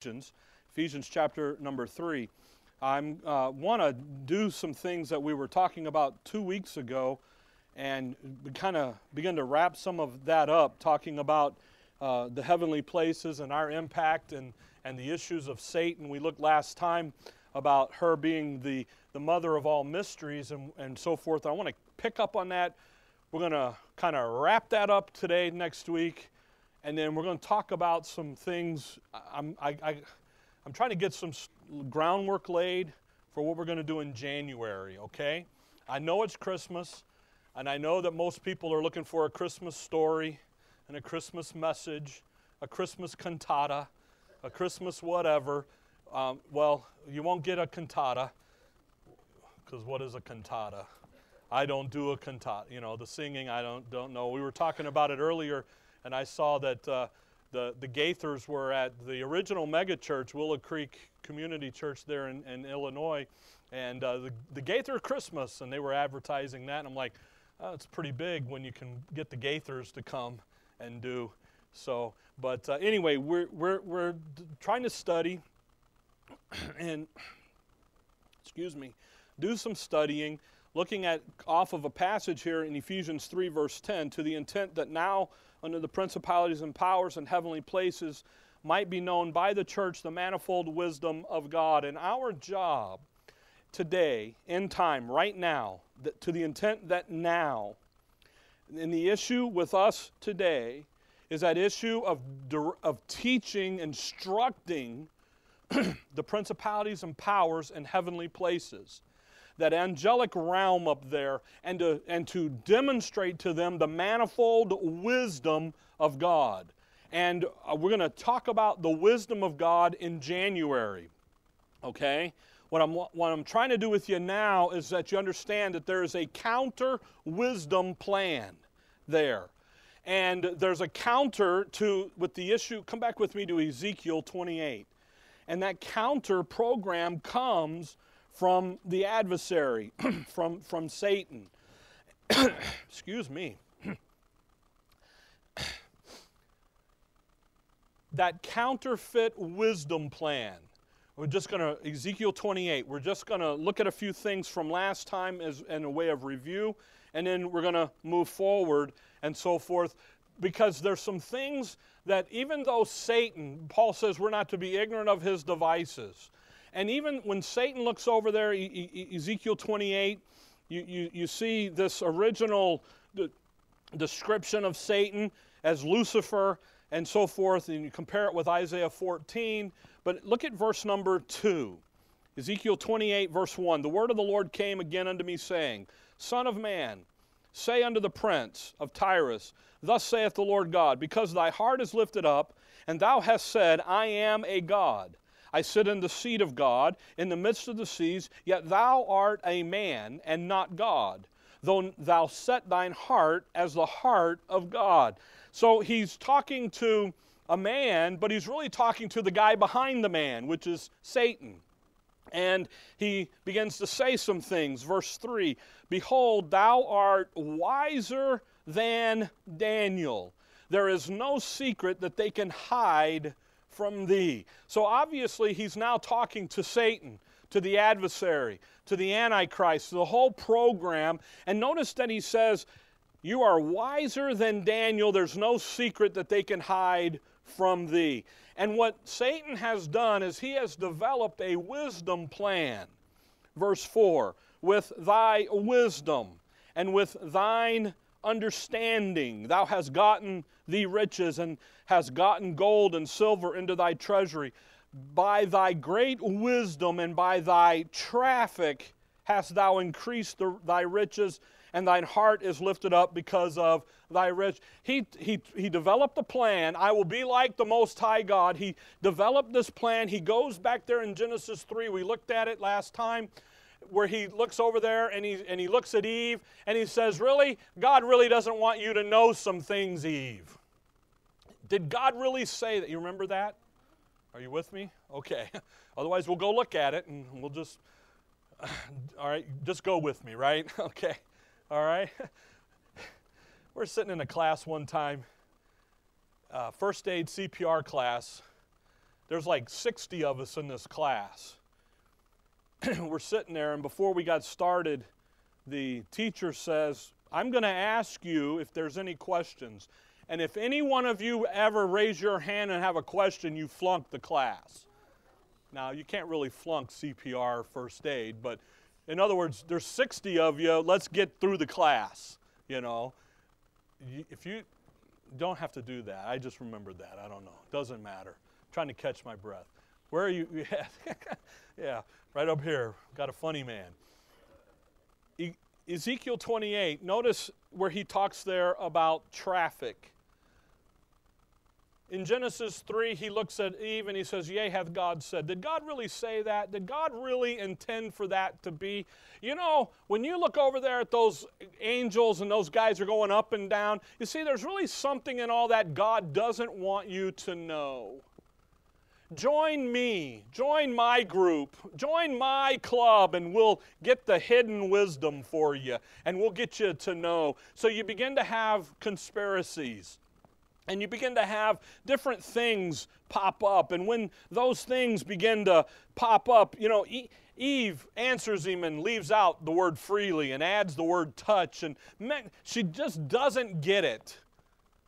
Ephesians, Ephesians chapter number three. I uh, want to do some things that we were talking about two weeks ago and kind of begin to wrap some of that up, talking about uh, the heavenly places and our impact and, and the issues of Satan. We looked last time about her being the, the mother of all mysteries and, and so forth. I want to pick up on that. We're going to kind of wrap that up today, next week, and then we're going to talk about some things. I'm, I, I'm trying to get some groundwork laid for what we're going to do in January, okay? I know it's Christmas, and I know that most people are looking for a Christmas story and a Christmas message, a Christmas cantata, a Christmas whatever. Um, well, you won't get a cantata, because what is a cantata? I don't do a cantata. You know, the singing, I don't, don't know. We were talking about it earlier and I saw that uh, the, the Gaithers were at the original megachurch, Willow Creek Community Church there in, in Illinois, and uh, the, the Gaither Christmas, and they were advertising that, and I'm like, oh, it's pretty big when you can get the Gaithers to come and do. So, but uh, anyway, we're, we're, we're trying to study and, excuse me, do some studying, looking at off of a passage here in Ephesians 3, verse 10, to the intent that now under the principalities and powers in heavenly places might be known by the church the manifold wisdom of God. And our job today, in time, right now, that, to the intent that now, and the issue with us today is that issue of, of teaching, instructing the principalities and powers in heavenly places that angelic realm up there and to, and to demonstrate to them the manifold wisdom of God. And uh, we're going to talk about the wisdom of God in January. Okay? What I'm, what I'm trying to do with you now is that you understand that there is a counter wisdom plan there. And there's a counter to, with the issue, come back with me to Ezekiel 28. And that counter program comes from the adversary, from, from Satan. Excuse me. that counterfeit wisdom plan. We're just going to, Ezekiel 28, we're just going to look at a few things from last time as in a way of review, and then we're going to move forward and so forth. Because there's some things that even though Satan, Paul says we're not to be ignorant of his devices, and even when Satan looks over there, Ezekiel 28, you, you, you see this original description of Satan as Lucifer and so forth, and you compare it with Isaiah 14. But look at verse number 2. Ezekiel 28, verse 1 The word of the Lord came again unto me, saying, Son of man, say unto the prince of Tyrus, Thus saith the Lord God, because thy heart is lifted up, and thou hast said, I am a God. I sit in the seat of God in the midst of the seas, yet thou art a man and not God, though thou set thine heart as the heart of God. So he's talking to a man, but he's really talking to the guy behind the man, which is Satan. And he begins to say some things. Verse 3 Behold, thou art wiser than Daniel. There is no secret that they can hide from thee. So obviously, he's now talking to Satan, to the adversary, to the Antichrist, to the whole program. And notice that he says, You are wiser than Daniel. There's no secret that they can hide from thee. And what Satan has done is he has developed a wisdom plan. Verse 4 With thy wisdom and with thine understanding. Thou hast gotten thee riches and hast gotten gold and silver into thy treasury. By thy great wisdom and by thy traffic hast thou increased the, thy riches, and thine heart is lifted up because of thy rich. He, he, he developed a plan. I will be like the Most High God. He developed this plan. He goes back there in Genesis 3. We looked at it last time where he looks over there and he, and he looks at Eve and he says, Really? God really doesn't want you to know some things, Eve. Did God really say that? You remember that? Are you with me? Okay. Otherwise, we'll go look at it and we'll just, all right, just go with me, right? Okay. All right. We're sitting in a class one time, uh, first aid CPR class, there's like 60 of us in this class. We're sitting there, and before we got started, the teacher says, I'm going to ask you if there's any questions. And if any one of you ever raise your hand and have a question, you flunk the class. Now, you can't really flunk CPR first aid, but in other words, there's 60 of you. Let's get through the class, you know. If you don't have to do that, I just remembered that. I don't know. It Doesn't matter. I'm trying to catch my breath. Where are you? Yeah, yeah right up here. Got a funny man. Ezekiel 28, notice where he talks there about traffic. In Genesis 3, he looks at Eve and he says, Yea, hath God said. Did God really say that? Did God really intend for that to be? You know, when you look over there at those angels and those guys are going up and down, you see, there's really something in all that God doesn't want you to know. Join me, join my group, join my club, and we'll get the hidden wisdom for you and we'll get you to know. So you begin to have conspiracies and you begin to have different things pop up. And when those things begin to pop up, you know, Eve answers him and leaves out the word freely and adds the word touch. And she just doesn't get it.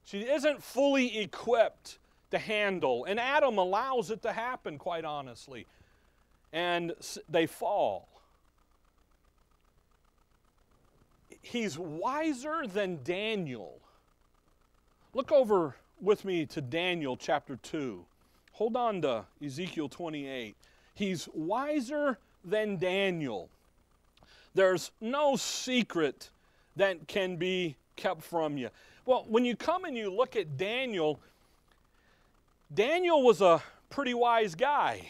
She isn't fully equipped to handle. And Adam allows it to happen, quite honestly. And they fall. He's wiser than Daniel. Look over with me to Daniel chapter 2. Hold on to Ezekiel 28. He's wiser than Daniel. There's no secret that can be kept from you. Well, when you come and you look at Daniel, Daniel was a pretty wise guy.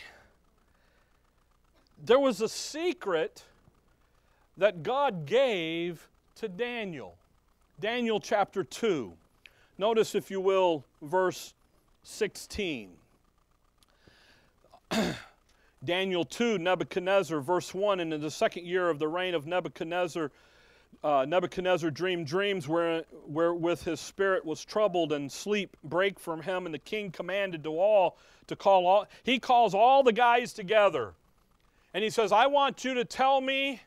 There was a secret that God gave to Daniel. Daniel chapter 2. Notice, if you will, verse 16. Daniel 2, Nebuchadnezzar, verse 1, and in the second year of the reign of Nebuchadnezzar, uh, Nebuchadnezzar dreamed dreams where, wherewith his spirit was troubled and sleep brake from him, and the king commanded to all to call all, he calls all the guys together. And he says, I want you to tell me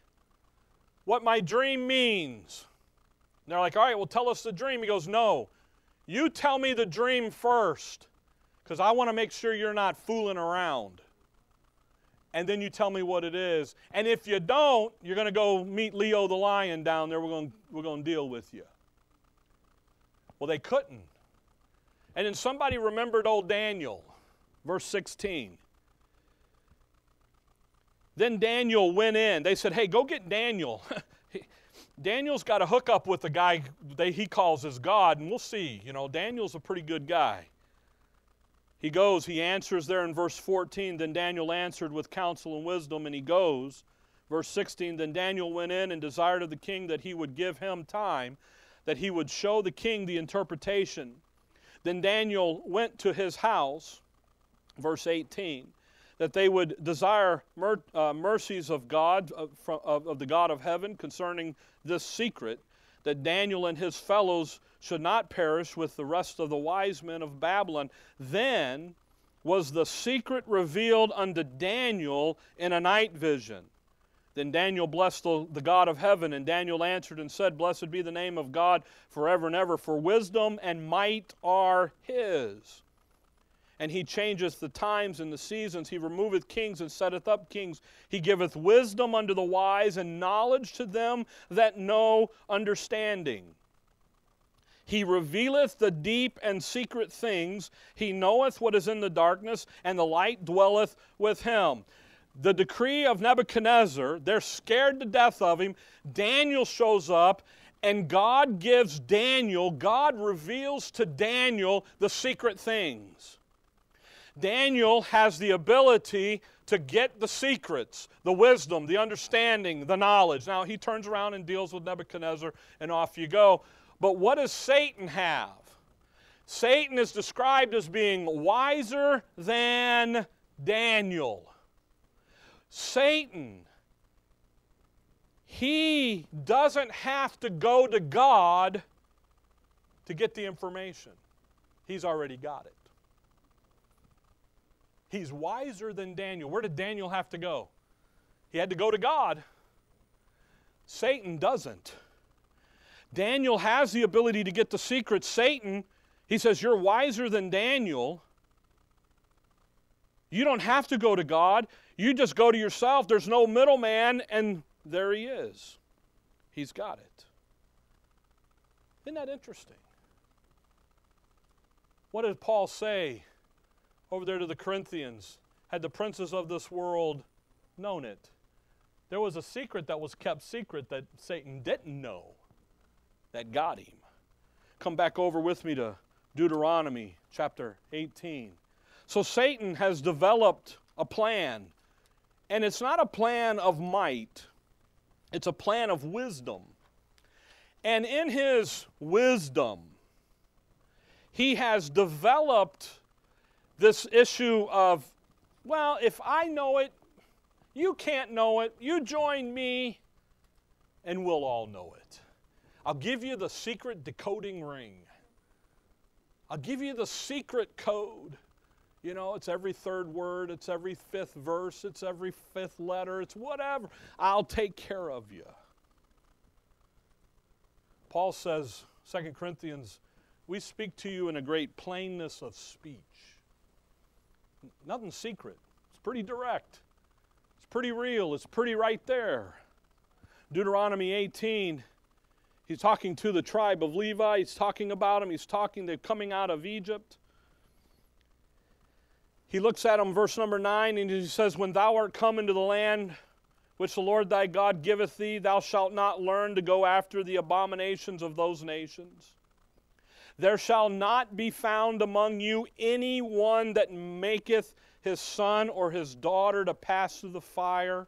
what my dream means. And they're like, all right, well, tell us the dream. He goes, no, you tell me the dream first, because I want to make sure you're not fooling around. And then you tell me what it is. And if you don't, you're going to go meet Leo the lion down there. We're going, we're going to deal with you. Well, they couldn't. And then somebody remembered old Daniel, verse 16. Then Daniel went in. They said, Hey, go get Daniel. Daniel's got a hookup with the guy that he calls his God, and we'll see. You know, Daniel's a pretty good guy. He goes, he answers there in verse 14. Then Daniel answered with counsel and wisdom, and he goes. Verse 16 Then Daniel went in and desired of the king that he would give him time, that he would show the king the interpretation. Then Daniel went to his house. Verse 18 that they would desire mer- uh, mercies of God, of, of, of the God of heaven, concerning this secret, that Daniel and his fellows should not perish with the rest of the wise men of Babylon. Then was the secret revealed unto Daniel in a night vision. Then Daniel blessed the, the, God of heaven, and Daniel answered and said, Blessed be the name of God forever and ever, for wisdom and might are his and he changeth the times and the seasons. He removeth kings and setteth up kings. He giveth wisdom unto the wise and knowledge to them that know understanding. He revealeth the deep and secret things. He knoweth what is in the darkness, and the light dwelleth with him. The decree of Nebuchadnezzar, they're scared to death of him. Daniel shows up, and God gives Daniel, God reveals to Daniel the secret things. Daniel has the ability to get the secrets, the wisdom, the understanding, the knowledge. Now, he turns around and deals with Nebuchadnezzar, and off you go. But what does Satan have? Satan is described as being wiser than Daniel. Satan, he doesn't have to go to God to get the information, he's already got it. He's wiser than Daniel. Where did Daniel have to go? He had to go to God. Satan doesn't. Daniel has the ability to get the secret. Satan, he says, You're wiser than Daniel. You don't have to go to God. You just go to yourself. There's no middleman, and there he is. He's got it. Isn't that interesting? What did Paul say over there to the Corinthians? Had the princes of this world known it? There was a secret that was kept secret that Satan didn't know that got him. Come back over with me to Deuteronomy chapter 18. So Satan has developed a plan, and it's not a plan of might, it's a plan of wisdom. And in his wisdom, he has developed this issue of, well, if I know it, you can't know it. You join me, and we'll all know it. I'll give you the secret decoding ring. I'll give you the secret code. You know, it's every third word, it's every fifth verse, it's every fifth letter, it's whatever. I'll take care of you. Paul says, 2 Corinthians, we speak to you in a great plainness of speech. Nothing secret, it's pretty direct, it's pretty real, it's pretty right there. Deuteronomy 18, he's talking to the tribe of Levi, he's talking about them, he's talking, they're coming out of Egypt. He looks at him, verse number 9, and he says, When thou art come into the land which the Lord thy God giveth thee, thou shalt not learn to go after the abominations of those nations. There shall not be found among you any one that maketh his son or his daughter to pass through the fire,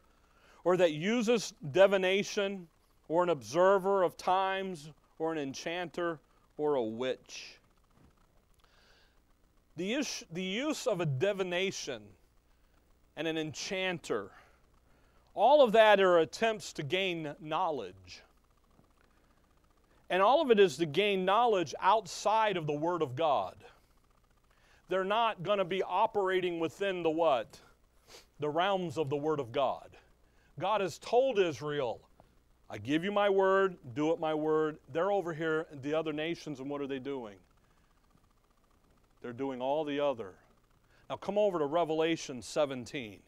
or that uses divination, or an observer of times, or an enchanter, or a witch the, ish, the use of a divination and an enchanter, all of that are attempts to gain knowledge. And all of it is to gain knowledge outside of the Word of God. They're not going to be operating within the what? The realms of the Word of God. God has told Israel, I give you my word, do it my word. They're over here, the other nations, and what are they doing? They're doing all the other. Now come over to Revelation 17.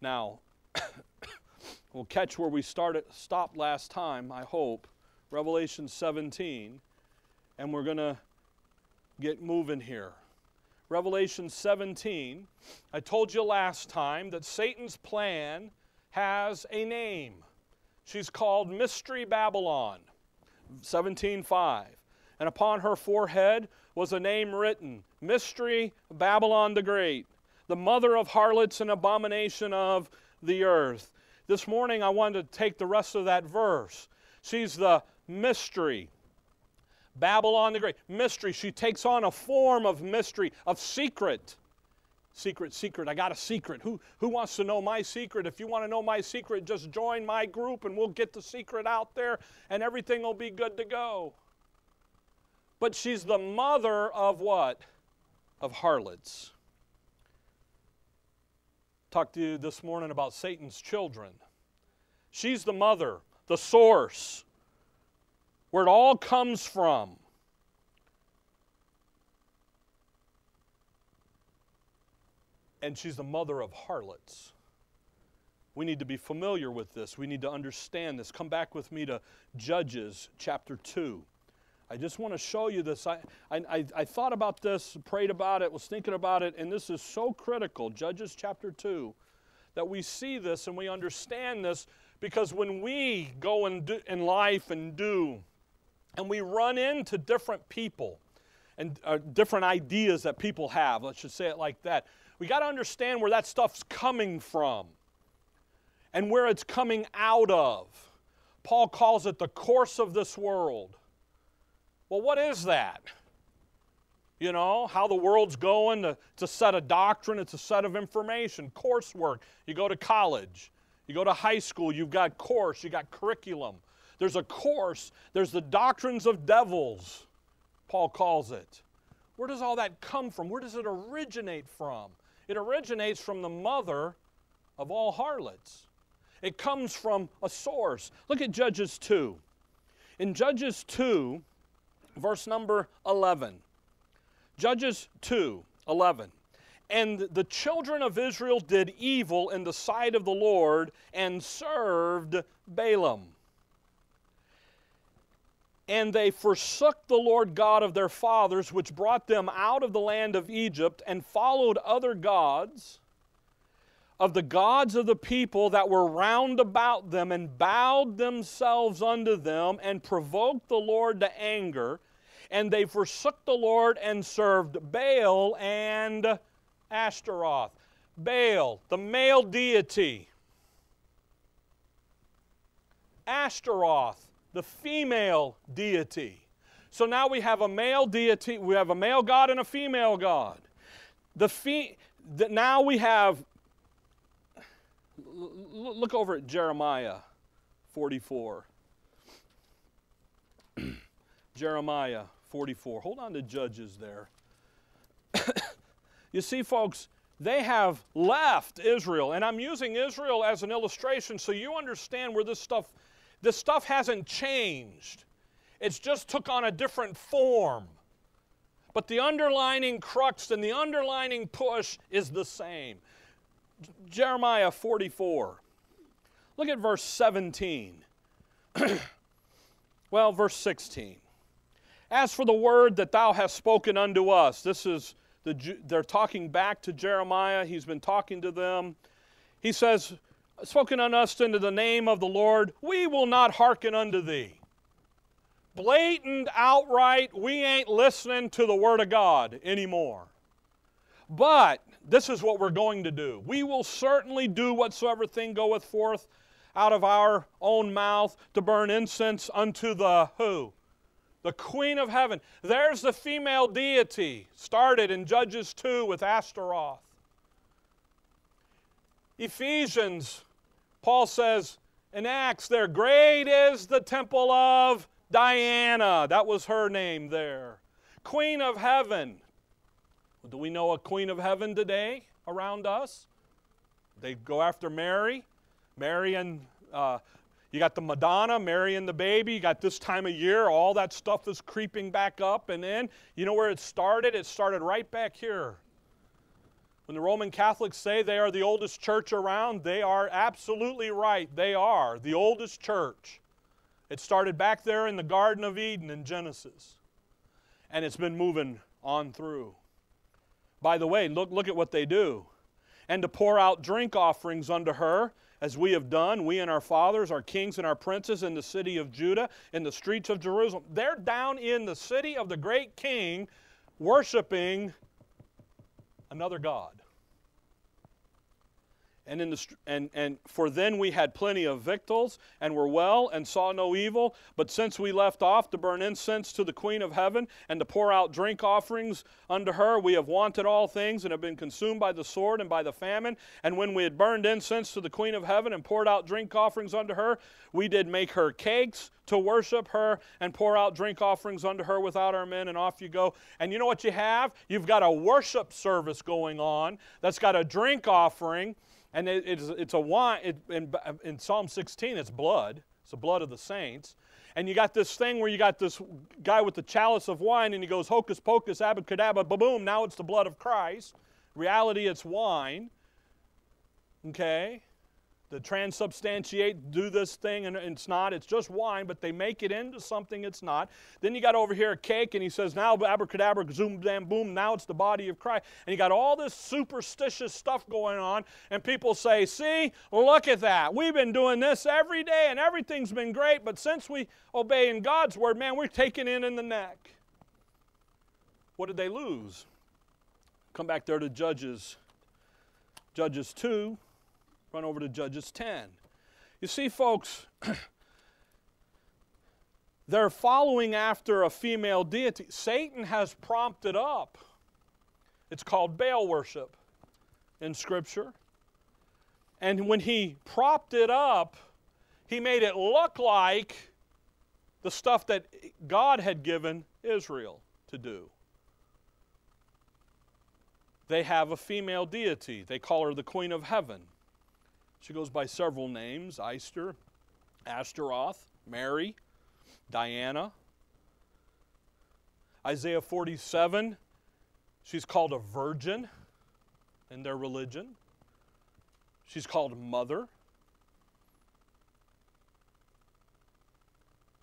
Now, we'll catch where we started stopped last time, I hope. Revelation 17. And we're going to get moving here. Revelation 17. I told you last time that Satan's plan has a name. She's called Mystery Babylon. 17:5. And upon her forehead was a name written Mystery Babylon the Great, the mother of harlots and abomination of the earth. This morning I wanted to take the rest of that verse. She's the mystery. Babylon the Great. Mystery. She takes on a form of mystery, of secret. Secret, secret. I got a secret. Who, who wants to know my secret? If you want to know my secret, just join my group and we'll get the secret out there and everything will be good to go. But she's the mother of what? Of harlots. Talked to you this morning about Satan's children. She's the mother, the source, where it all comes from. And she's the mother of harlots. We need to be familiar with this. We need to understand this. Come back with me to Judges chapter 2. I just want to show you this. I, I, I thought about this, prayed about it, was thinking about it, and this is so critical. Judges chapter 2, that we see this and we understand this because when we go and do, in life and do, and we run into different people and uh, different ideas that people have, let's just say it like that, we got to understand where that stuff's coming from and where it's coming out of. Paul calls it the course of this world. Well, what is that? You know, how the world's going. It's a set of doctrine, it's a set of information, coursework. You go to college, you go to high school, you've got course, you got curriculum. There's a course, there's the doctrines of devils, Paul calls it. Where does all that come from? Where does it originate from? it originates from the mother of all harlots. It comes from a source. Look at Judges 2. In Judges 2, verse number 11. Judges 2, 11. And the children of Israel did evil in the sight of the Lord and served Baalim. And they forsook the Lord God of their fathers, which brought them out of the land of Egypt, and followed other gods of the gods of the people that were round about them, and bowed themselves unto them, and provoked the Lord to anger. And they forsook the Lord and served Baal and Ashtaroth. Baal, the male deity. Ashtaroth, the female deity. So now we have a male deity, we have a male god and a female god. The, fe- the now we have look over at Jeremiah 44. Jeremiah 44. Hold on to Judges there. you see, folks, they have left Israel, and I'm using Israel as an illustration so you understand where this stuff this stuff hasn't changed. It's just took on a different form. But the underlining crux and the underlining push is the same. Jeremiah 44. Look at verse 17. well, verse 16. As for the word that thou hast spoken unto us, this is the, they're talking back to Jeremiah. He's been talking to them. He says, spoken unto us into the name of the Lord, we will not hearken unto thee. Blatant, outright, we ain't listening to the Word of God anymore. But this is what we're going to do. We will certainly do whatsoever thing goeth forth out of our own mouth to burn incense unto the who? The Queen of Heaven. There's the female deity, started in Judges 2 with Ashtaroth. Ephesians, Paul says in Acts there, great is the temple of Diana. That was her name there. Queen of Heaven. Do we know a Queen of Heaven today around us? They go after Mary. Mary and uh, you got the Madonna, Mary and the baby. You got this time of year, all that stuff is creeping back up and in. You know where it started? It started right back here when the Roman Catholics say they are the oldest church around, they are absolutely right. They are the oldest church. It started back there in the Garden of Eden in Genesis, and it's been moving on through. By the way, look, look at what they do. And to pour out drink offerings unto her, as we have done, we and our fathers, our kings and our princes in the city of Judah, in the streets of Jerusalem. They're down in the city of the great king worshiping another God. And, in the, and, and for then we had plenty of victuals and were well and saw no evil. But since we left off to burn incense to the Queen of Heaven and to pour out drink offerings unto her, we have wanted all things and have been consumed by the sword and by the famine. And when we had burned incense to the Queen of Heaven and poured out drink offerings unto her, we did make her cakes to worship her and pour out drink offerings unto her without our men, and off you go. And you know what you have? You've got a worship service going on that's got a drink offering and it, it's, it's a wine, it, in, in Psalm 16, it's blood. It's the blood of the saints. And you got this thing where you got this guy with the chalice of wine, and he goes, hocus pocus, abacadabra, boom, now it's the blood of Christ. Reality, it's wine. Okay? The transubstantiate, do this thing, and it's not. It's just wine, but they make it into something it's not. Then you got over here a cake, and he says, now abracadabra, zoom, bam, boom, now it's the body of Christ. And you got all this superstitious stuff going on, and people say, see, look at that. We've been doing this every day, and everything's been great, but since we obey in God's word, man, we're taken in in the neck. What did they lose? Come back there to Judges. Judges 2 Run over to Judges 10. You see, folks, they're following after a female deity. Satan has prompted up. It's called Baal worship in Scripture. And when he propped it up, he made it look like the stuff that God had given Israel to do. they have a female deity. They call her the Queen of Heaven. She goes by several names Easter, Ashtaroth, Mary, Diana. Isaiah 47, she's called a virgin in their religion. She's called mother.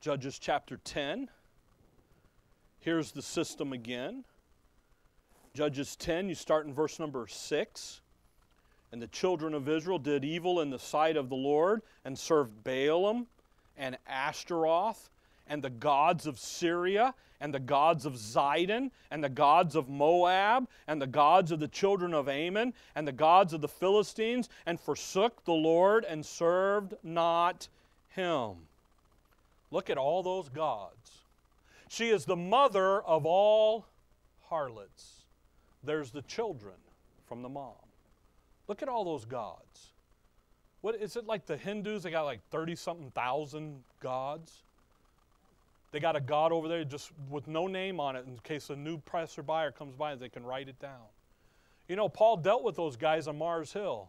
Judges chapter 10. Here's the system again. Judges 10, you start in verse number 6. And the children of Israel did evil in the sight of the Lord and served Baalim and Ashtaroth and the gods of Syria and the gods of Zidon and the gods of Moab and the gods of the children of Ammon and the gods of the Philistines and forsook the Lord and served not him. Look at all those gods. She is the mother of all harlots. There's the children from the mom. Look at all those gods. What is it like the Hindus? They got like 30 something thousand gods. They got a god over there just with no name on it in case a new passerby buyer comes by and they can write it down. You know, Paul dealt with those guys on Mars Hill.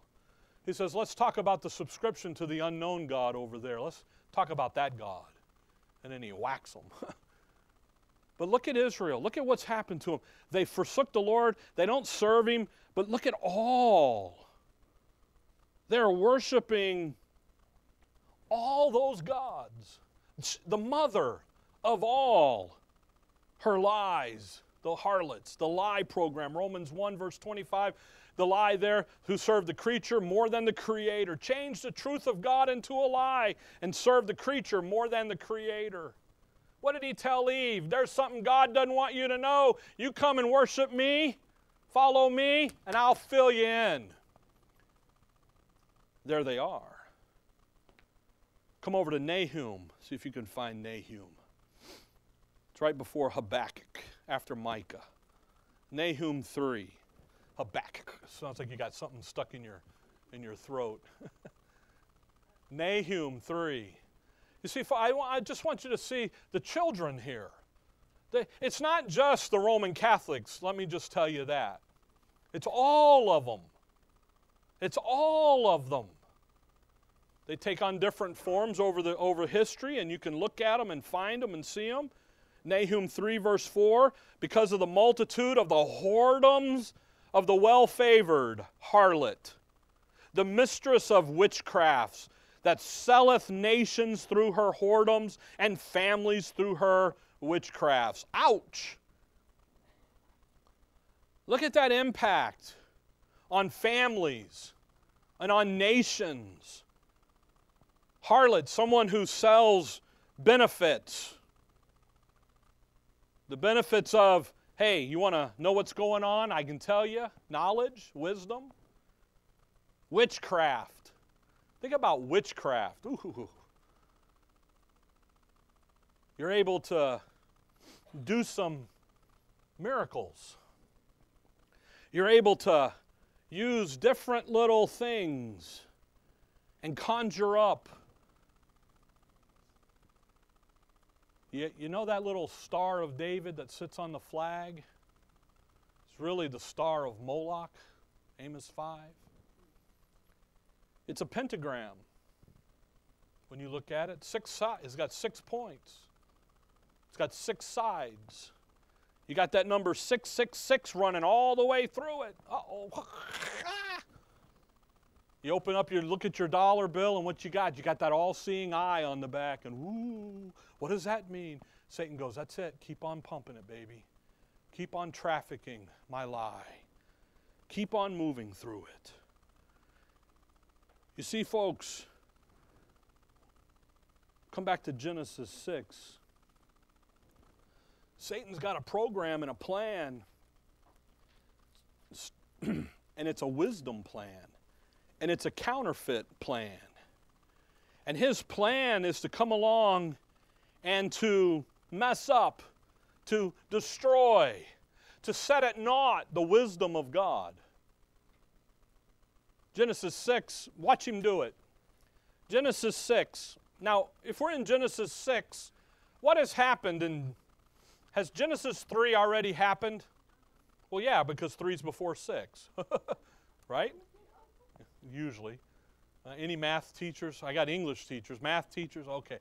He says, let's talk about the subscription to the unknown God over there. Let's talk about that God. And then he whacks them. but look at Israel. Look at what's happened to them. They forsook the Lord, they don't serve him, but look at all. They're worshiping all those gods. The mother of all her lies, the harlots, the lie program. Romans 1, verse 25, the lie there, who served the creature more than the creator. Change the truth of God into a lie and serve the creature more than the creator. What did he tell Eve? There's something God doesn't want you to know. You come and worship me, follow me, and I'll fill you in. There they are. Come over to Nahum. See if you can find Nahum. It's right before Habakkuk, after Micah. Nahum 3. Habakkuk. Sounds like you got something stuck in your, in your throat. Nahum 3. You see, I, just want you to see the children here. It's not just the Roman Catholics, let me just tell you that. It's all of them. It's all of them. They take on different forms over, the, over history, and you can look at them and find them and see them. Nahum 3, verse 4 because of the multitude of the whoredoms of the well favored harlot, the mistress of witchcrafts, that selleth nations through her whoredoms and families through her witchcrafts. Ouch! Look at that impact on families and on nations. Harlot, someone who sells benefits the benefits of, hey, you want to know what's going on? I can tell you. Knowledge, wisdom. Witchcraft. Think about witchcraft. Ooh. You're able to do some miracles. You're able to use different little things and conjure up You, you know that little star of David that sits on the flag? It's really the star of Moloch, Amos 5. It's a pentagram. When you look at it, six sides. It's got six points. It's got six sides. You got that number 666 running all the way through it. Uh-oh. You open up your look at your dollar bill and what you got? You got that all-seeing eye on the back and ooh, what does that mean? Satan goes, "That's it. Keep on pumping it, baby. Keep on trafficking my lie. Keep on moving through it." You see folks, come back to Genesis 6. Satan's got a program and a plan, and it's a wisdom plan and it's a counterfeit plan. And his plan is to come along and to mess up, to destroy, to set at naught the wisdom of God. Genesis 6, watch him do it. Genesis 6. Now, if we're in Genesis 6, what has happened in has Genesis 3 already happened? Well, yeah, because three's before six, right? Usually. Uh, any math teachers? I got English teachers, math teachers. Okay.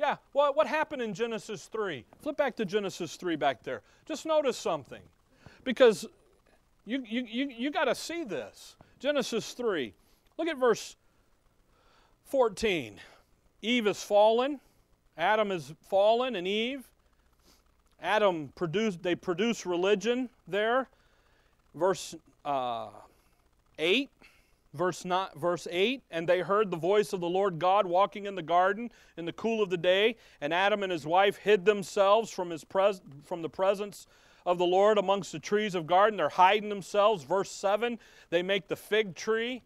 Yeah, well, what happened in Genesis 3? Flip back to Genesis 3 back there. Just notice something. Because you, you, you, you got to see this. Genesis 3. Look at verse 14. Eve is fallen. Adam is fallen and Eve. Adam produced, they produce religion there. Verse uh, 8, verse, not, verse 8, and they heard the voice of the Lord God walking in the garden in the cool of the day, and Adam and his wife hid themselves from, his pres- from the presence of the Lord amongst the trees of garden. They're hiding themselves. Verse 7, they make the fig tree,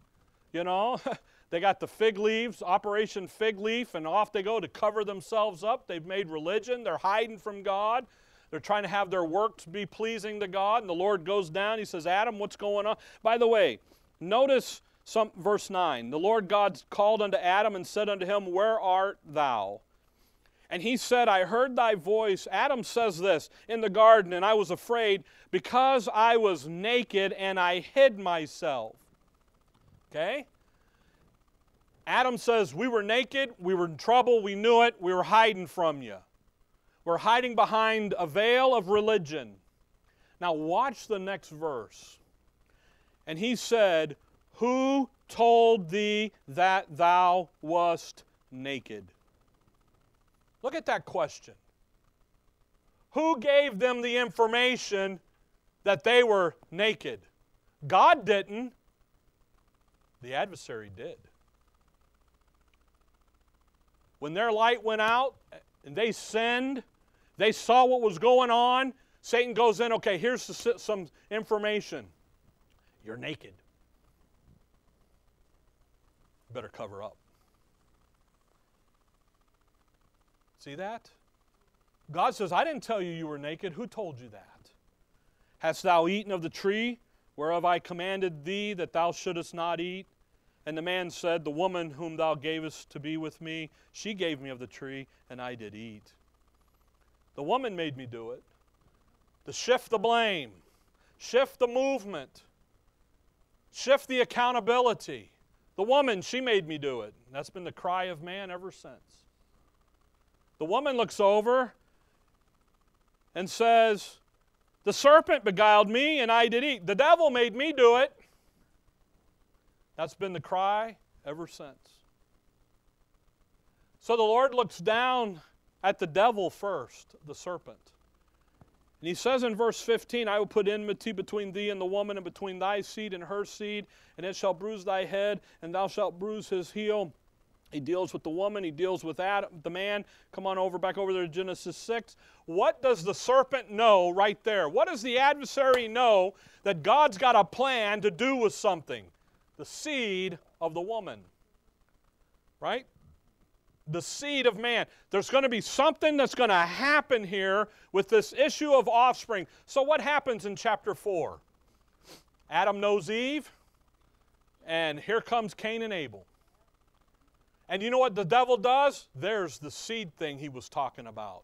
you know. They got the fig leaves, Operation Fig Leaf, and off they go to cover themselves up. They've made religion. They're hiding from God. They're trying to have their works be pleasing to God. And the Lord goes down. He says, Adam, what's going on? By the way, notice some, verse 9. The Lord God called unto Adam and said unto him, Where art thou? And he said, I heard thy voice. Adam says this in the garden, and I was afraid because I was naked and I hid myself. Okay? Adam says, We were naked, we were in trouble, we knew it, we were hiding from you. We're hiding behind a veil of religion. Now, watch the next verse. And he said, Who told thee that thou wast naked? Look at that question. Who gave them the information that they were naked? God didn't, the adversary did. When their light went out and they sinned, they saw what was going on. Satan goes in, okay, here's some information. You're naked. Better cover up. See that? God says, I didn't tell you you were naked. Who told you that? Hast thou eaten of the tree whereof I commanded thee that thou shouldest not eat? And the man said, The woman whom thou gavest to be with me, she gave me of the tree, and I did eat. The woman made me do it. To shift the blame, shift the movement, shift the accountability. The woman, she made me do it. That's been the cry of man ever since. The woman looks over and says, The serpent beguiled me, and I did eat. The devil made me do it. That's been the cry ever since. So the Lord looks down at the devil first, the serpent. And he says in verse 15, I will put enmity between thee and the woman, and between thy seed and her seed, and it shall bruise thy head, and thou shalt bruise his heel. He deals with the woman, he deals with Adam, the man. Come on over, back over there to Genesis 6. What does the serpent know right there? What does the adversary know that God's got a plan to do with something? the seed of the woman. Right? The seed of man. There's going to be something that's going to happen here with this issue of offspring. So, what happens in chapter 4? Adam knows Eve, and here comes Cain and Abel. And you know what the devil does? There's the seed thing he was talking about.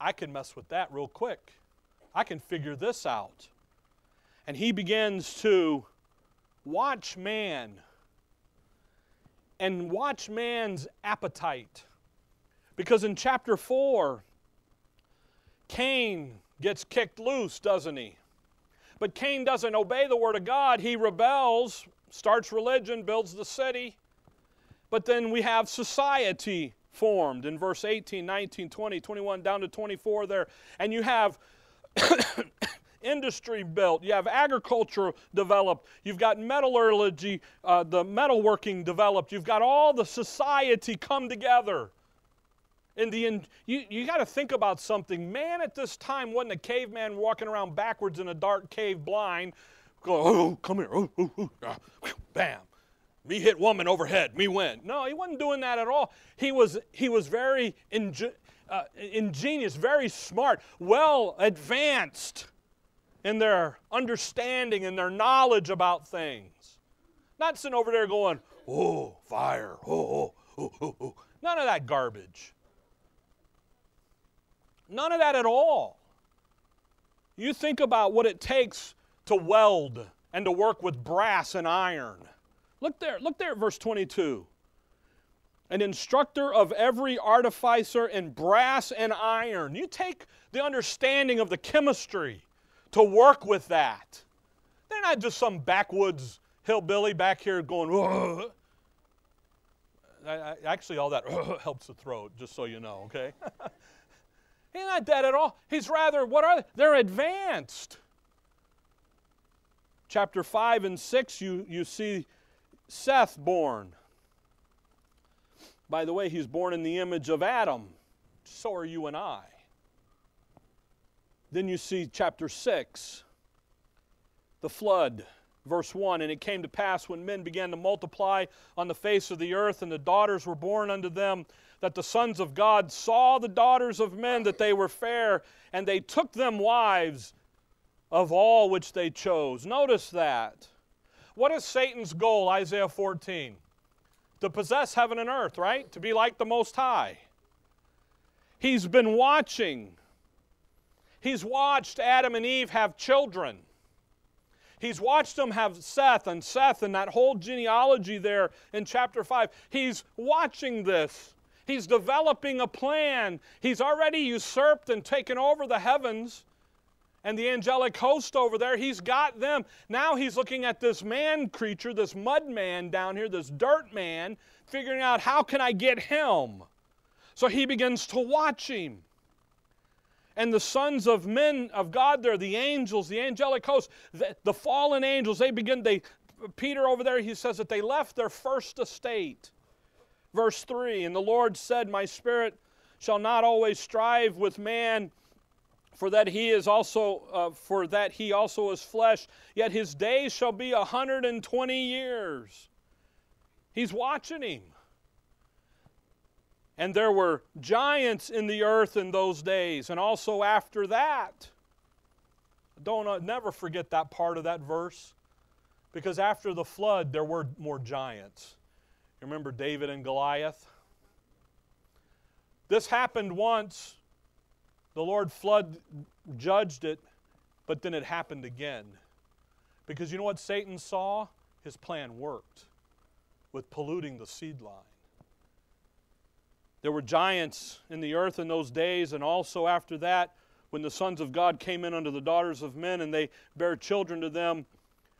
I can mess with that real quick. I can figure this out. And he begins to watch man and watch man's appetite. Because in chapter 4, Cain gets kicked loose, doesn't he? But Cain doesn't obey the word of God. He rebels, starts religion, builds the city. But then we have society formed in verse 18, 19, 20, 21, down to 24 there. And you have industry built, you have agriculture developed, you've got metallurgy, uh, the metalworking developed, you've got all the society come together. In the in, you, you got to think about something. Man at this time wasn't a caveman walking around backwards in a dark cave blind, going, oh, come here, oh, oh, oh, ah, bam. Me hit woman overhead, me win. No, he wasn't doing that at all. He was, he was very uh, ingenious, very smart, well advanced in their understanding and their knowledge about things. Not sitting over there going, oh, fire, oh, oh, oh, oh. None of that garbage. None of that at all. You think about what it takes to weld and to work with brass and iron. Look there, look there at verse 22. An instructor of every artificer in brass and iron. You take the understanding of the chemistry to work with that. They're not just some backwoods hillbilly back here going, actually, all that helps the throat, just so you know, okay? He's not dead at all. He's rather, what are they? They're advanced. Chapter 5 and 6, you, you see Seth born. By the way, he's born in the image of Adam. So are you and I. Then you see chapter 6, the flood. Verse 1 And it came to pass when men began to multiply on the face of the earth, and the daughters were born unto them, that the sons of God saw the daughters of men that they were fair, and they took them wives of all which they chose. Notice that. What is Satan's goal, Isaiah 14? To possess heaven and earth, right? To be like the Most High. He's been watching. He's watched Adam and Eve have children. He's watched them have Seth and Seth and that whole genealogy there in chapter 5. He's watching this. He's developing a plan. He's already usurped and taken over the heavens and the angelic host over there. He's got them. Now he's looking at this man creature, this mud man down here, this dirt man, figuring out how can I get him? So he begins to watch him and the sons of men of God there, the angels, the angelic host, the, the, fallen angels, they begin, they, Peter over there, he says that they left their first estate. Verse 3 And the Lord said, My spirit shall not always strive with man, for that he is also, uh, for that he also is flesh, yet his days shall be a hundred and twenty years. He's watching him. And there were giants in the earth in those days, and also after that. Don't uh, never forget that part of that verse, because after the flood, there were more giants. You remember David and Goliath? This happened once. The Lord flood judged it, but then it happened again. Because you know what Satan saw? His plan worked with polluting the seed line. There were giants in the earth in those days, and also after that, when the sons of God came in unto the daughters of men, and they bare children to them,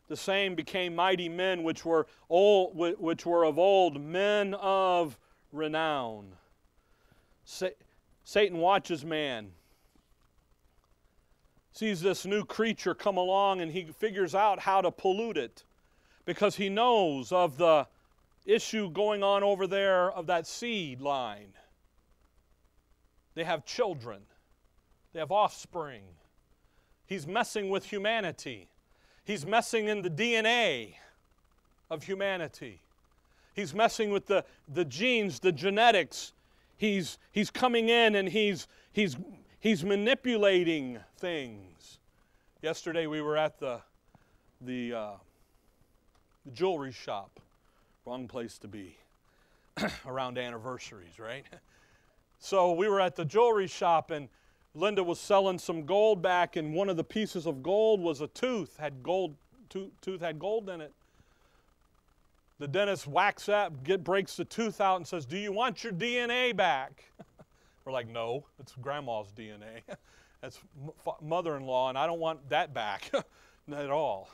the same became mighty men which were old, which were of old, men of renown. Satan watches man, sees this new creature come along, and he figures out how to pollute it because he knows of the issue going on over there of that seed line. They have children, they have offspring. He's messing with humanity, he's messing in the DNA of humanity. He's messing with the, the genes, the genetics. He's, he's coming in and he's, he's, he's manipulating things. Yesterday we were at the, the, uh, the jewelry shop Wrong place to be around anniversaries, right? So we were at the jewelry shop and Linda was selling some gold back, and one of the pieces of gold was a tooth, had gold, tooth, tooth had gold in it. The dentist whacks that, get, breaks the tooth out, and says, Do you want your DNA back? We're like, No, it's grandma's DNA. That's mother in law, and I don't want that back at all.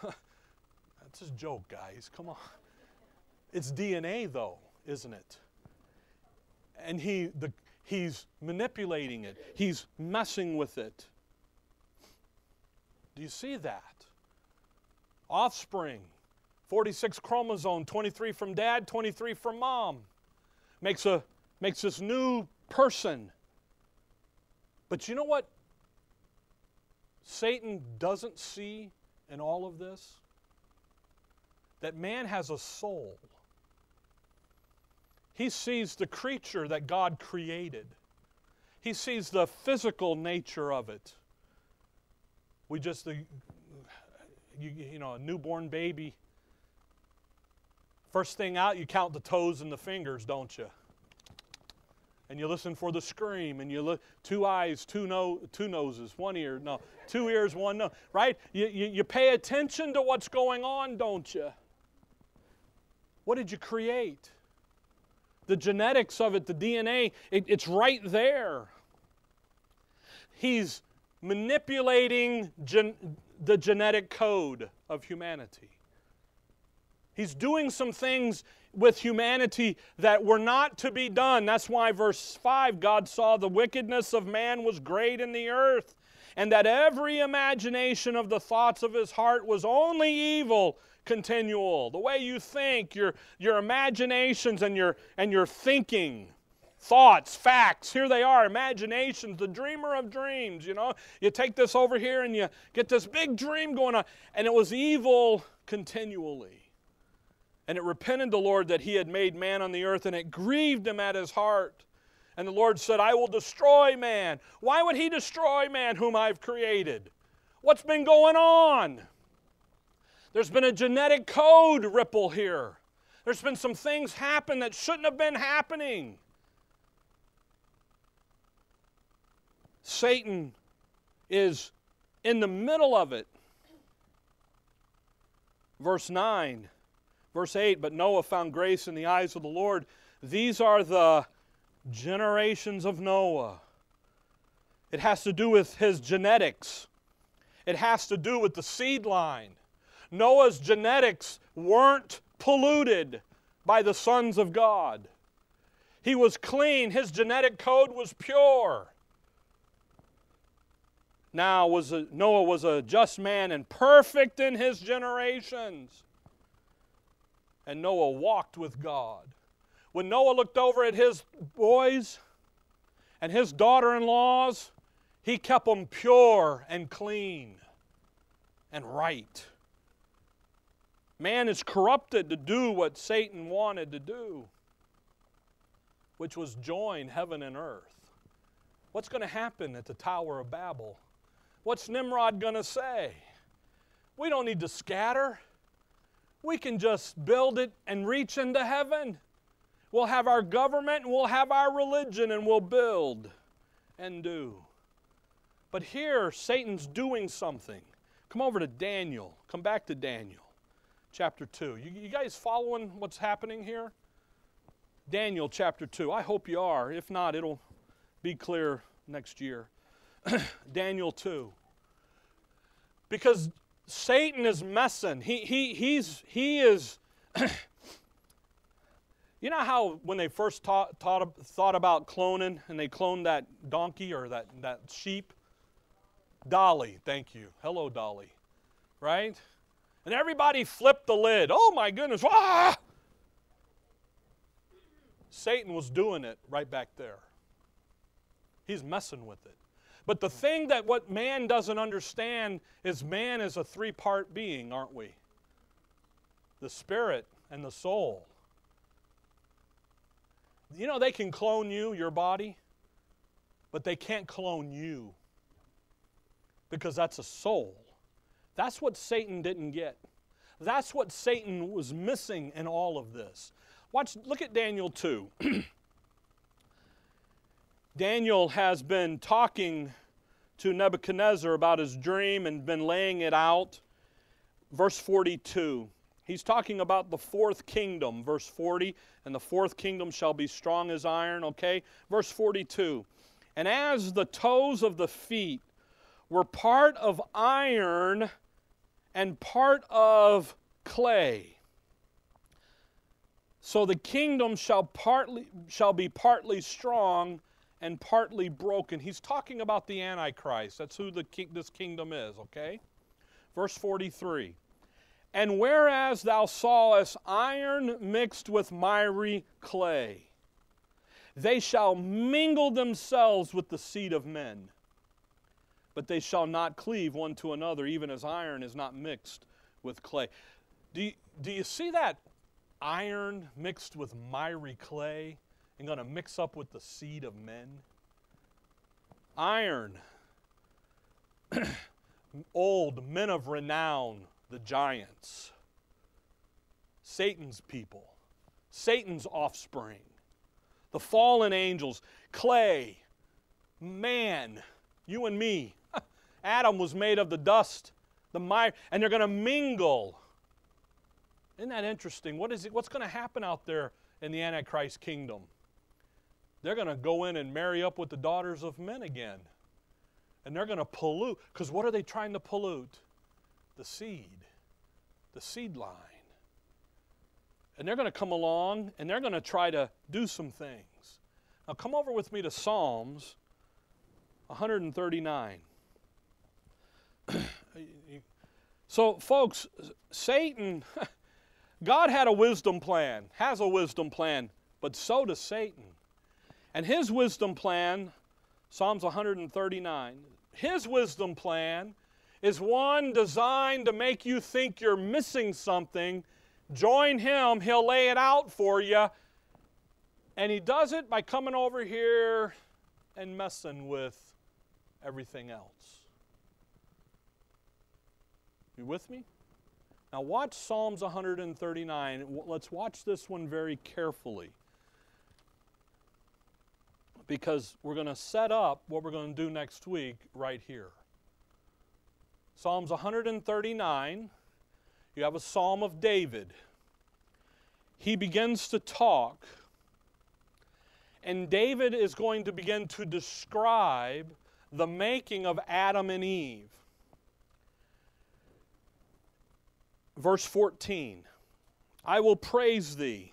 That's a joke, guys. Come on. It's DNA, though, isn't it? And he, the, he's manipulating it, he's messing with it. Do you see that? Offspring 46 chromosome, 23 from dad, 23 from mom. Makes, a, makes this new person. But you know what Satan doesn't see in all of this? That man has a soul. He sees the creature that God created. He sees the physical nature of it. We just, the, you, you know, a newborn baby. First thing out, you count the toes and the fingers, don't you? and you listen for the scream, and you look two eyes, two no, two noses, one ear, no, two ears, one nose, right? You, you, you pay attention to what's going on, don't you? What did you create? The genetics of it, the DNA, it, it's right there. He's manipulating gen, the genetic code of humanity. He's doing some things with humanity that were not to be done. That's why, verse 5 God saw the wickedness of man was great in the earth, and that every imagination of the thoughts of his heart was only evil continual. The way you think, your, your imaginations and your, and your thinking thoughts, facts. Here they are, imaginations, the dreamer of dreams. You know, you take this over here and you get this big dream going on, and it was evil continually. And it repented the Lord that he had made man on the earth, and it grieved him at his heart. And the Lord said, I will destroy man. Why would he destroy man whom I've created? What's been going on? There's been a genetic code ripple here. There's been some things happen that shouldn't have been happening. Satan is in the middle of it. Verse 9, verse 8, but Noah found grace in the eyes of the Lord. These are the generations of Noah. It has to do with his genetics, it has to do with the seed line. Noah's genetics weren't polluted by the sons of God. He was clean, his genetic code was pure. Now was a, Noah was a just man and perfect in his generations. And Noah walked with God. When Noah looked over at his boys and his daughter-in-laws, he kept them pure and clean and right. Man is corrupted to do what Satan wanted to do, which was join heaven and earth. What's going to happen at the Tower of Babel? What's Nimrod going to say? We don't need to scatter. We can just build it and reach into heaven. We'll have our government and we'll have our religion and we'll build and do. But here, Satan's doing something. Come over to Daniel. Come back to Daniel chapter 2. You, you guys following what's happening here? Daniel chapter 2. I hope you are. If not, it'll be clear next year. Daniel 2. Because Satan is messing. He, he, he's, he is. you know how when they first taught, taught, thought about cloning and they cloned that donkey or that, that sheep? Dolly, thank you. Hello, Dolly. Right? And everybody flipped the lid. Oh my goodness. Ah! Satan was doing it right back there. He's messing with it. But the thing that what man doesn't understand is man is a three part being, aren't we? The spirit and the soul. You know, they can clone you, your body, but they can't clone you because that's a soul. That's what Satan didn't get. That's what Satan was missing in all of this. Watch, look at Daniel 2. Daniel has been talking to Nebuchadnezzar about his dream and been laying it out. Verse 42. He's talking about the fourth kingdom, verse 40, and the fourth kingdom shall be strong as iron, okay? Verse 42. And as the toes of the feet were part of iron and part of clay. So the kingdom shall partly shall be partly strong and partly broken. He's talking about the antichrist. That's who the this kingdom is, okay? Verse 43. And whereas thou sawest iron mixed with miry clay, they shall mingle themselves with the seed of men but they shall not cleave one to another, even as iron is not mixed with clay. Do you, do you see that iron mixed with miry clay and going to mix up with the seed of men? Iron, old men of renown, the giants, Satan's people, Satan's offspring. the fallen angels, clay, man, you and me. Adam was made of the dust, the mire, and they're going to mingle. Isn't that interesting? What is it, what's going to happen out there in the Antichrist kingdom? They're going to go in and marry up with the daughters of men again. And they're going to pollute. Because what are they trying to pollute? The seed, the seed line. And they're going to come along and they're going to try to do some things. Now, come over with me to Psalms 139. so, folks, Satan, God had a wisdom plan, has a wisdom plan, but so does Satan. And his wisdom plan, Psalms 139, his wisdom plan is one designed to make you think you're missing something. Join him, he'll lay it out for you. And he does it by coming over here and messing with everything else. You with me? Now, watch Psalms 139. Let's watch this one very carefully because we're going to set up what we're going to do next week right here. Psalms 139, you have a psalm of David. He begins to talk, and David is going to begin to describe the making of Adam and Eve. Verse 14 I will praise thee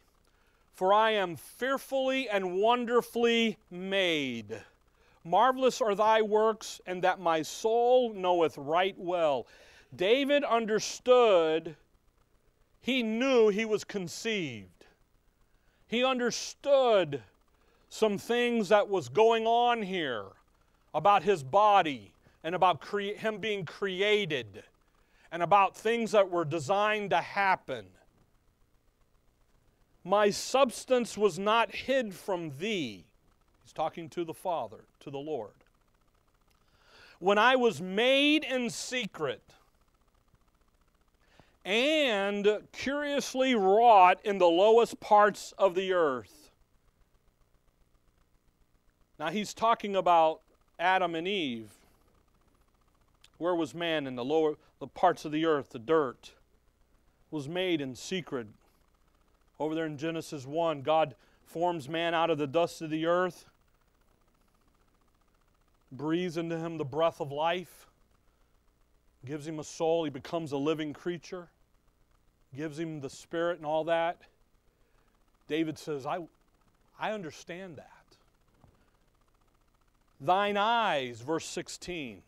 for I am fearfully and wonderfully made. Marvelous are thy works, and that my soul knoweth right well. David understood, he knew he was conceived. He understood some things that was going on here about his body and about cre- him being created and about things that were designed to happen. My substance was not hid from thee. He's talking to the Father, to the Lord. When I was made in secret and curiously wrought in the lowest parts of the earth. Now he's talking about Adam and Eve. Where was man in the lower the parts of the earth, the dirt? Was made in secret over there in Genesis 1, God forms man out of the dust of the earth, breathes into him the breath of life, gives him a soul, he becomes a living creature, gives him the spirit and all that. David says, I, I understand that. Thine eyes, verse 16,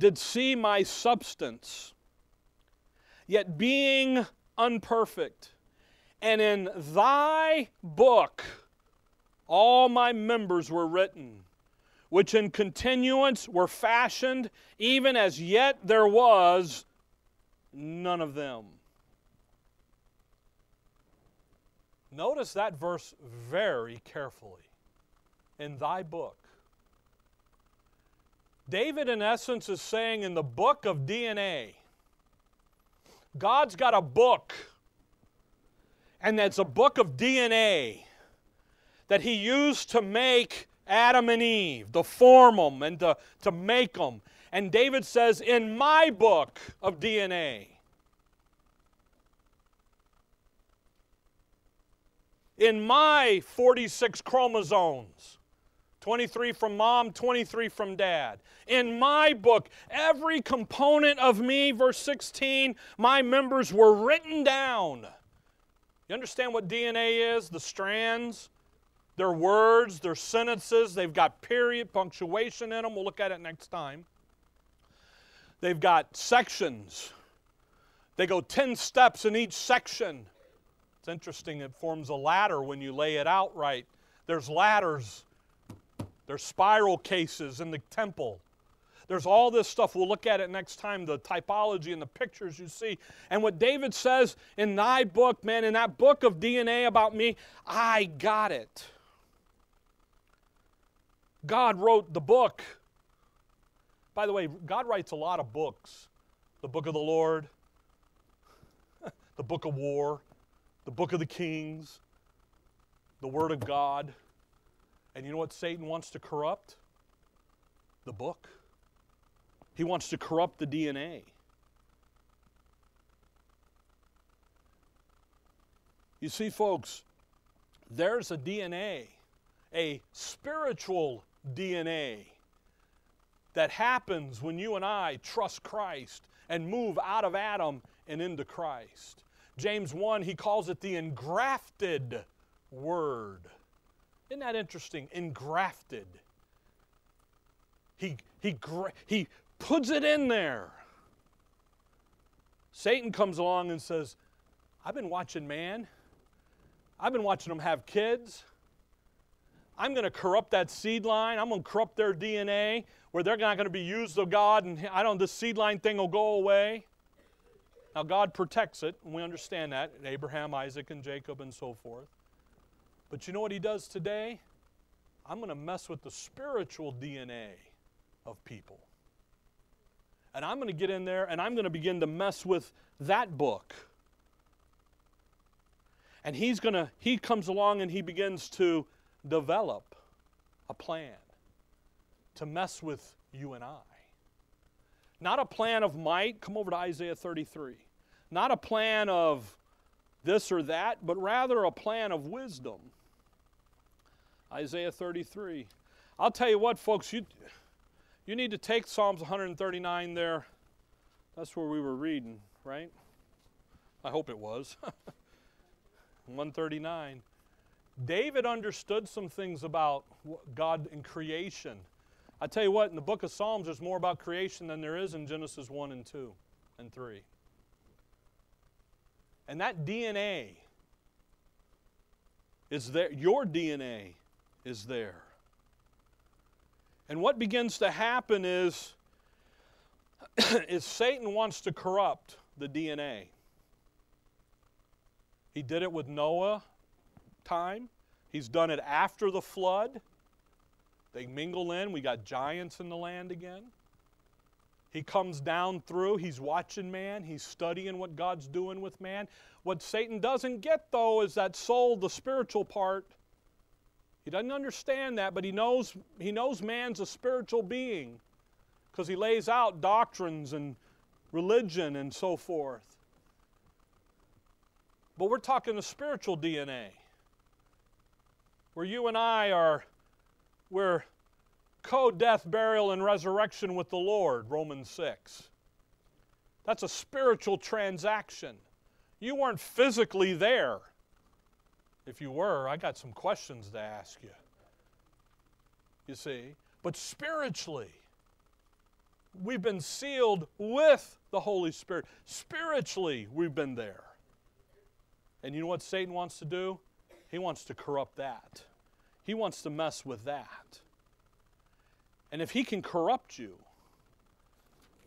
did see my substance, yet being unperfect and in thy book all my members were written, which in continuance were fashioned, even as yet there was none of them. Notice that verse very carefully. In thy book. David, in essence, is saying in the book of DNA, God's got a book and that's a book of DNA that he used to make Adam and Eve, to form them and to, to make them. And David says, In my book of DNA, in my 46 chromosomes, 23 from mom, 23 from dad. In my book, every component of me, verse 16, my members were written down. You understand what DNA is? The strands, their words, their sentences, they've got period, punctuation in them. We'll look at it next time. They've got sections. They go 10 steps in each section. It's interesting, it forms a ladder when you lay it out right. There's ladders, there's spiral cases in the temple. There's all this stuff. We'll look at it next time the typology and the pictures you see. And what David says in thy book, man, in that book of DNA about me, I got it. God wrote the book. By the way, God writes a lot of books the book of the Lord, the book of war, the book of the kings, the Word of God. And you know what Satan wants to corrupt? The book. He wants to corrupt the DNA. You see, folks, there's a DNA, a spiritual DNA that happens when you and I trust Christ and move out of Adam and into Christ. James 1, he calls it the engrafted word. Isn't that interesting? Engrafted. He, he, he puts it in there. Satan comes along and says, I've been watching man. I've been watching them have kids. I'm going to corrupt that seed line. I'm going to corrupt their DNA where they're not going to be used of God and I don't this seed line thing will go away. Now God protects it, and we understand that, Abraham, Isaac, and Jacob, and so forth. But you know what he does today? I'm going to mess with the spiritual DNA of people. And I'm going to get in there and I'm going to begin to mess with that book. And he's going to, he comes along and he begins to develop a plan to mess with you and I. Not a plan of might, come over to Isaiah 33. Not a plan of this or that, but rather a plan of wisdom. Isaiah 33. I'll tell you what, folks, you, you need to take Psalms 139 there. That's where we were reading, right? I hope it was. 139. David understood some things about God and creation. I tell you what, in the book of Psalms, there's more about creation than there is in Genesis 1 and 2 and 3. And that DNA is there. Your DNA is there. And what begins to happen is, is Satan wants to corrupt the DNA. He did it with Noah time. He's done it after the flood. They mingle in. We got giants in the land again. He comes down through. He's watching man. He's studying what God's doing with man. What Satan doesn't get, though, is that soul, the spiritual part. He doesn't understand that, but he knows, he knows man's a spiritual being because he lays out doctrines and religion and so forth. But we're talking the spiritual DNA, where you and I are, we're co death, burial, and resurrection with the Lord, Romans 6. That's a spiritual transaction. You weren't physically there. If you were, I got some questions to ask you. You see? But spiritually, we've been sealed with the Holy Spirit. Spiritually, we've been there. And you know what Satan wants to do? He wants to corrupt that. He wants to mess with that. And if he can corrupt you,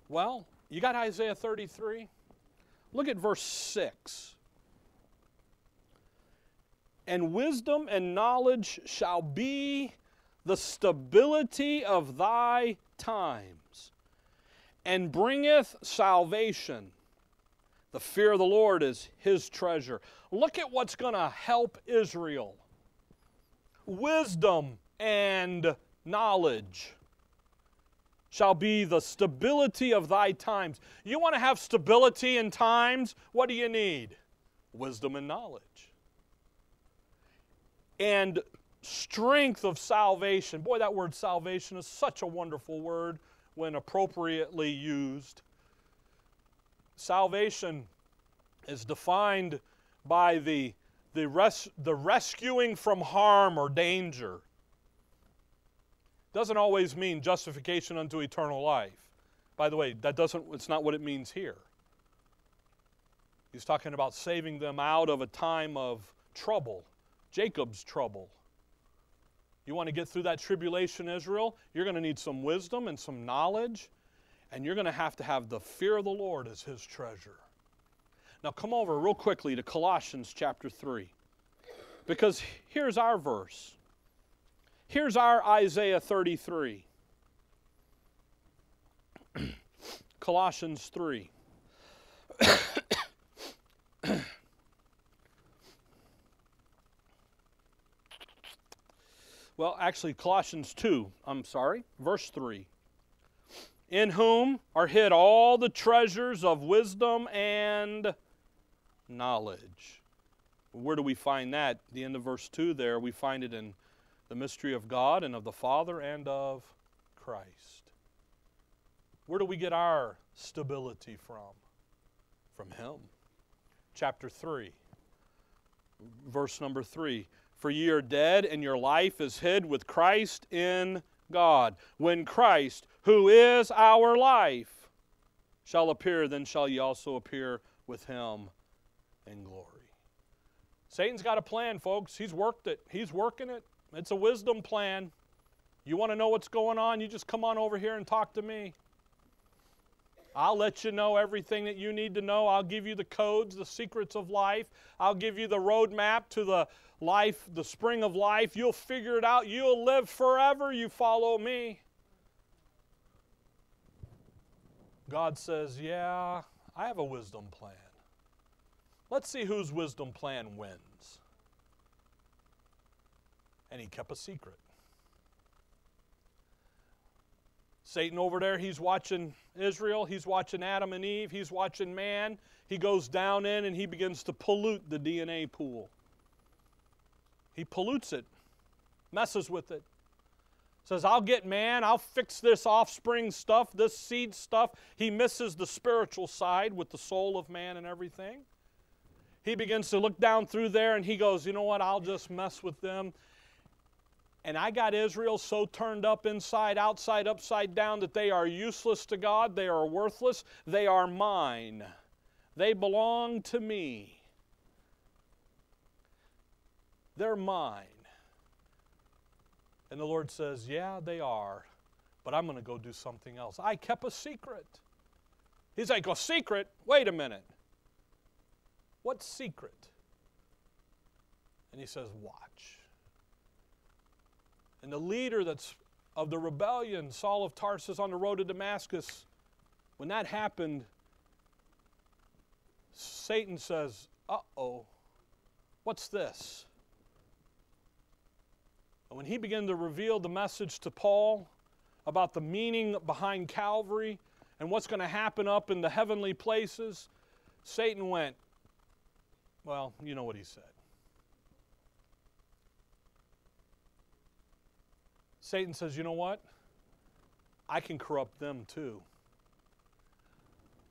well, you got Isaiah 33? Look at verse 6. And wisdom and knowledge shall be the stability of thy times, and bringeth salvation. The fear of the Lord is his treasure. Look at what's going to help Israel wisdom and knowledge shall be the stability of thy times. You want to have stability in times? What do you need? Wisdom and knowledge. And strength of salvation. Boy, that word salvation is such a wonderful word when appropriately used. Salvation is defined by the, the, res, the rescuing from harm or danger doesn't always mean justification unto eternal life. By the way, that doesn't it's not what it means here. He's talking about saving them out of a time of trouble, Jacob's trouble. You want to get through that tribulation, Israel? You're going to need some wisdom and some knowledge, and you're going to have to have the fear of the Lord as his treasure. Now, come over real quickly to Colossians chapter 3, because here's our verse. Here's our Isaiah 33. Colossians 3. well, actually, Colossians 2, I'm sorry, verse 3. In whom are hid all the treasures of wisdom and knowledge. Where do we find that? The end of verse 2 there, we find it in the mystery of God and of the Father and of Christ. Where do we get our stability from? From Him. Chapter 3, verse number 3 For ye are dead, and your life is hid with Christ in God. When Christ, who is our life, shall appear, then shall ye also appear with Him in glory. Satan's got a plan, folks. He's worked it, he's working it. It's a wisdom plan. You want to know what's going on? You just come on over here and talk to me. I'll let you know everything that you need to know. I'll give you the codes, the secrets of life. I'll give you the roadmap to the life, the spring of life. You'll figure it out. You'll live forever. You follow me. God says, Yeah, I have a wisdom plan. Let's see whose wisdom plan wins. And he kept a secret. Satan over there, he's watching Israel, he's watching Adam and Eve, he's watching man. He goes down in and he begins to pollute the DNA pool. He pollutes it, messes with it. Says, I'll get man, I'll fix this offspring stuff, this seed stuff. He misses the spiritual side with the soul of man and everything he begins to look down through there and he goes, You know what? I'll just mess with them. And I got Israel so turned up inside, outside, upside down that they are useless to God. They are worthless. They are mine. They belong to me. They're mine. And the Lord says, Yeah, they are. But I'm going to go do something else. I kept a secret. He's like, A secret? Wait a minute. What secret? And he says, Watch. And the leader that's of the rebellion, Saul of Tarsus on the road to Damascus, when that happened, Satan says, Uh oh, what's this? And when he began to reveal the message to Paul about the meaning behind Calvary and what's going to happen up in the heavenly places, Satan went, well, you know what he said. Satan says, You know what? I can corrupt them too.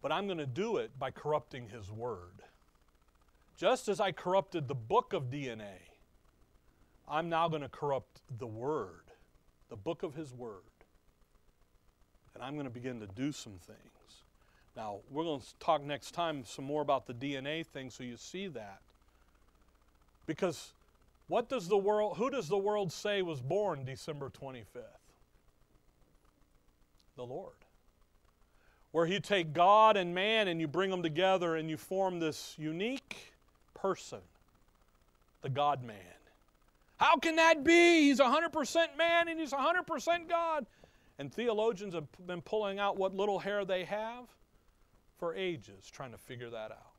But I'm going to do it by corrupting his word. Just as I corrupted the book of DNA, I'm now going to corrupt the word, the book of his word. And I'm going to begin to do some things. Now, we're going to talk next time some more about the DNA thing so you see that. Because what does the world, who does the world say was born December 25th? The Lord. Where you take God and man and you bring them together and you form this unique person, the God man. How can that be? He's 100% man and he's 100% God. And theologians have been pulling out what little hair they have for ages trying to figure that out.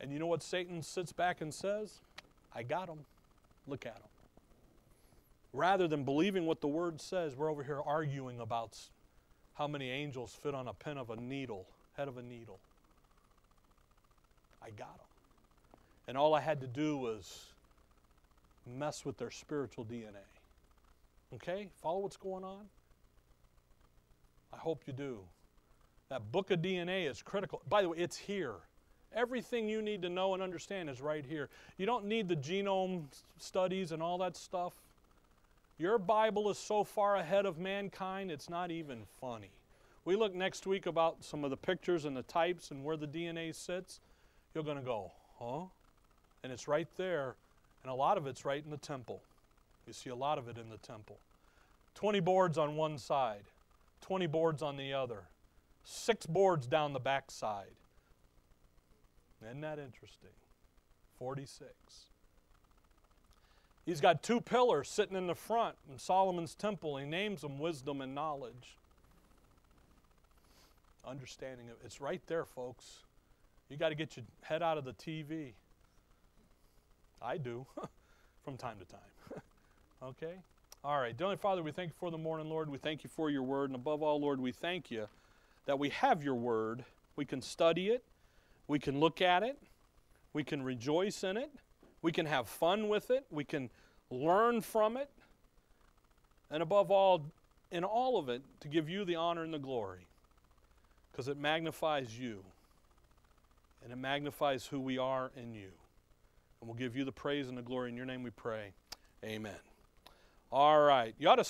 And you know what Satan sits back and says? I got him. Look at him. Rather than believing what the word says, we're over here arguing about how many angels fit on a pin of a needle, head of a needle. I got them. And all I had to do was mess with their spiritual DNA. Okay? Follow what's going on? I hope you do. That book of DNA is critical. By the way, it's here. Everything you need to know and understand is right here. You don't need the genome studies and all that stuff. Your Bible is so far ahead of mankind, it's not even funny. We look next week about some of the pictures and the types and where the DNA sits. You're going to go, huh? And it's right there. And a lot of it's right in the temple. You see a lot of it in the temple. 20 boards on one side. 20 boards on the other, six boards down the back side. Isn't that interesting? 46. He's got two pillars sitting in the front in Solomon's temple. He names them wisdom and knowledge. Understanding it. It's right there, folks. You got to get your head out of the TV. I do. from time to time. okay? All right. Dearly Father, we thank you for the morning, Lord. We thank you for your word. And above all, Lord, we thank you that we have your word. We can study it, we can look at it, we can rejoice in it, we can have fun with it, we can learn from it. And above all, in all of it, to give you the honor and the glory because it magnifies you and it magnifies who we are in you. And we'll give you the praise and the glory. In your name we pray. Amen. All right. You ought to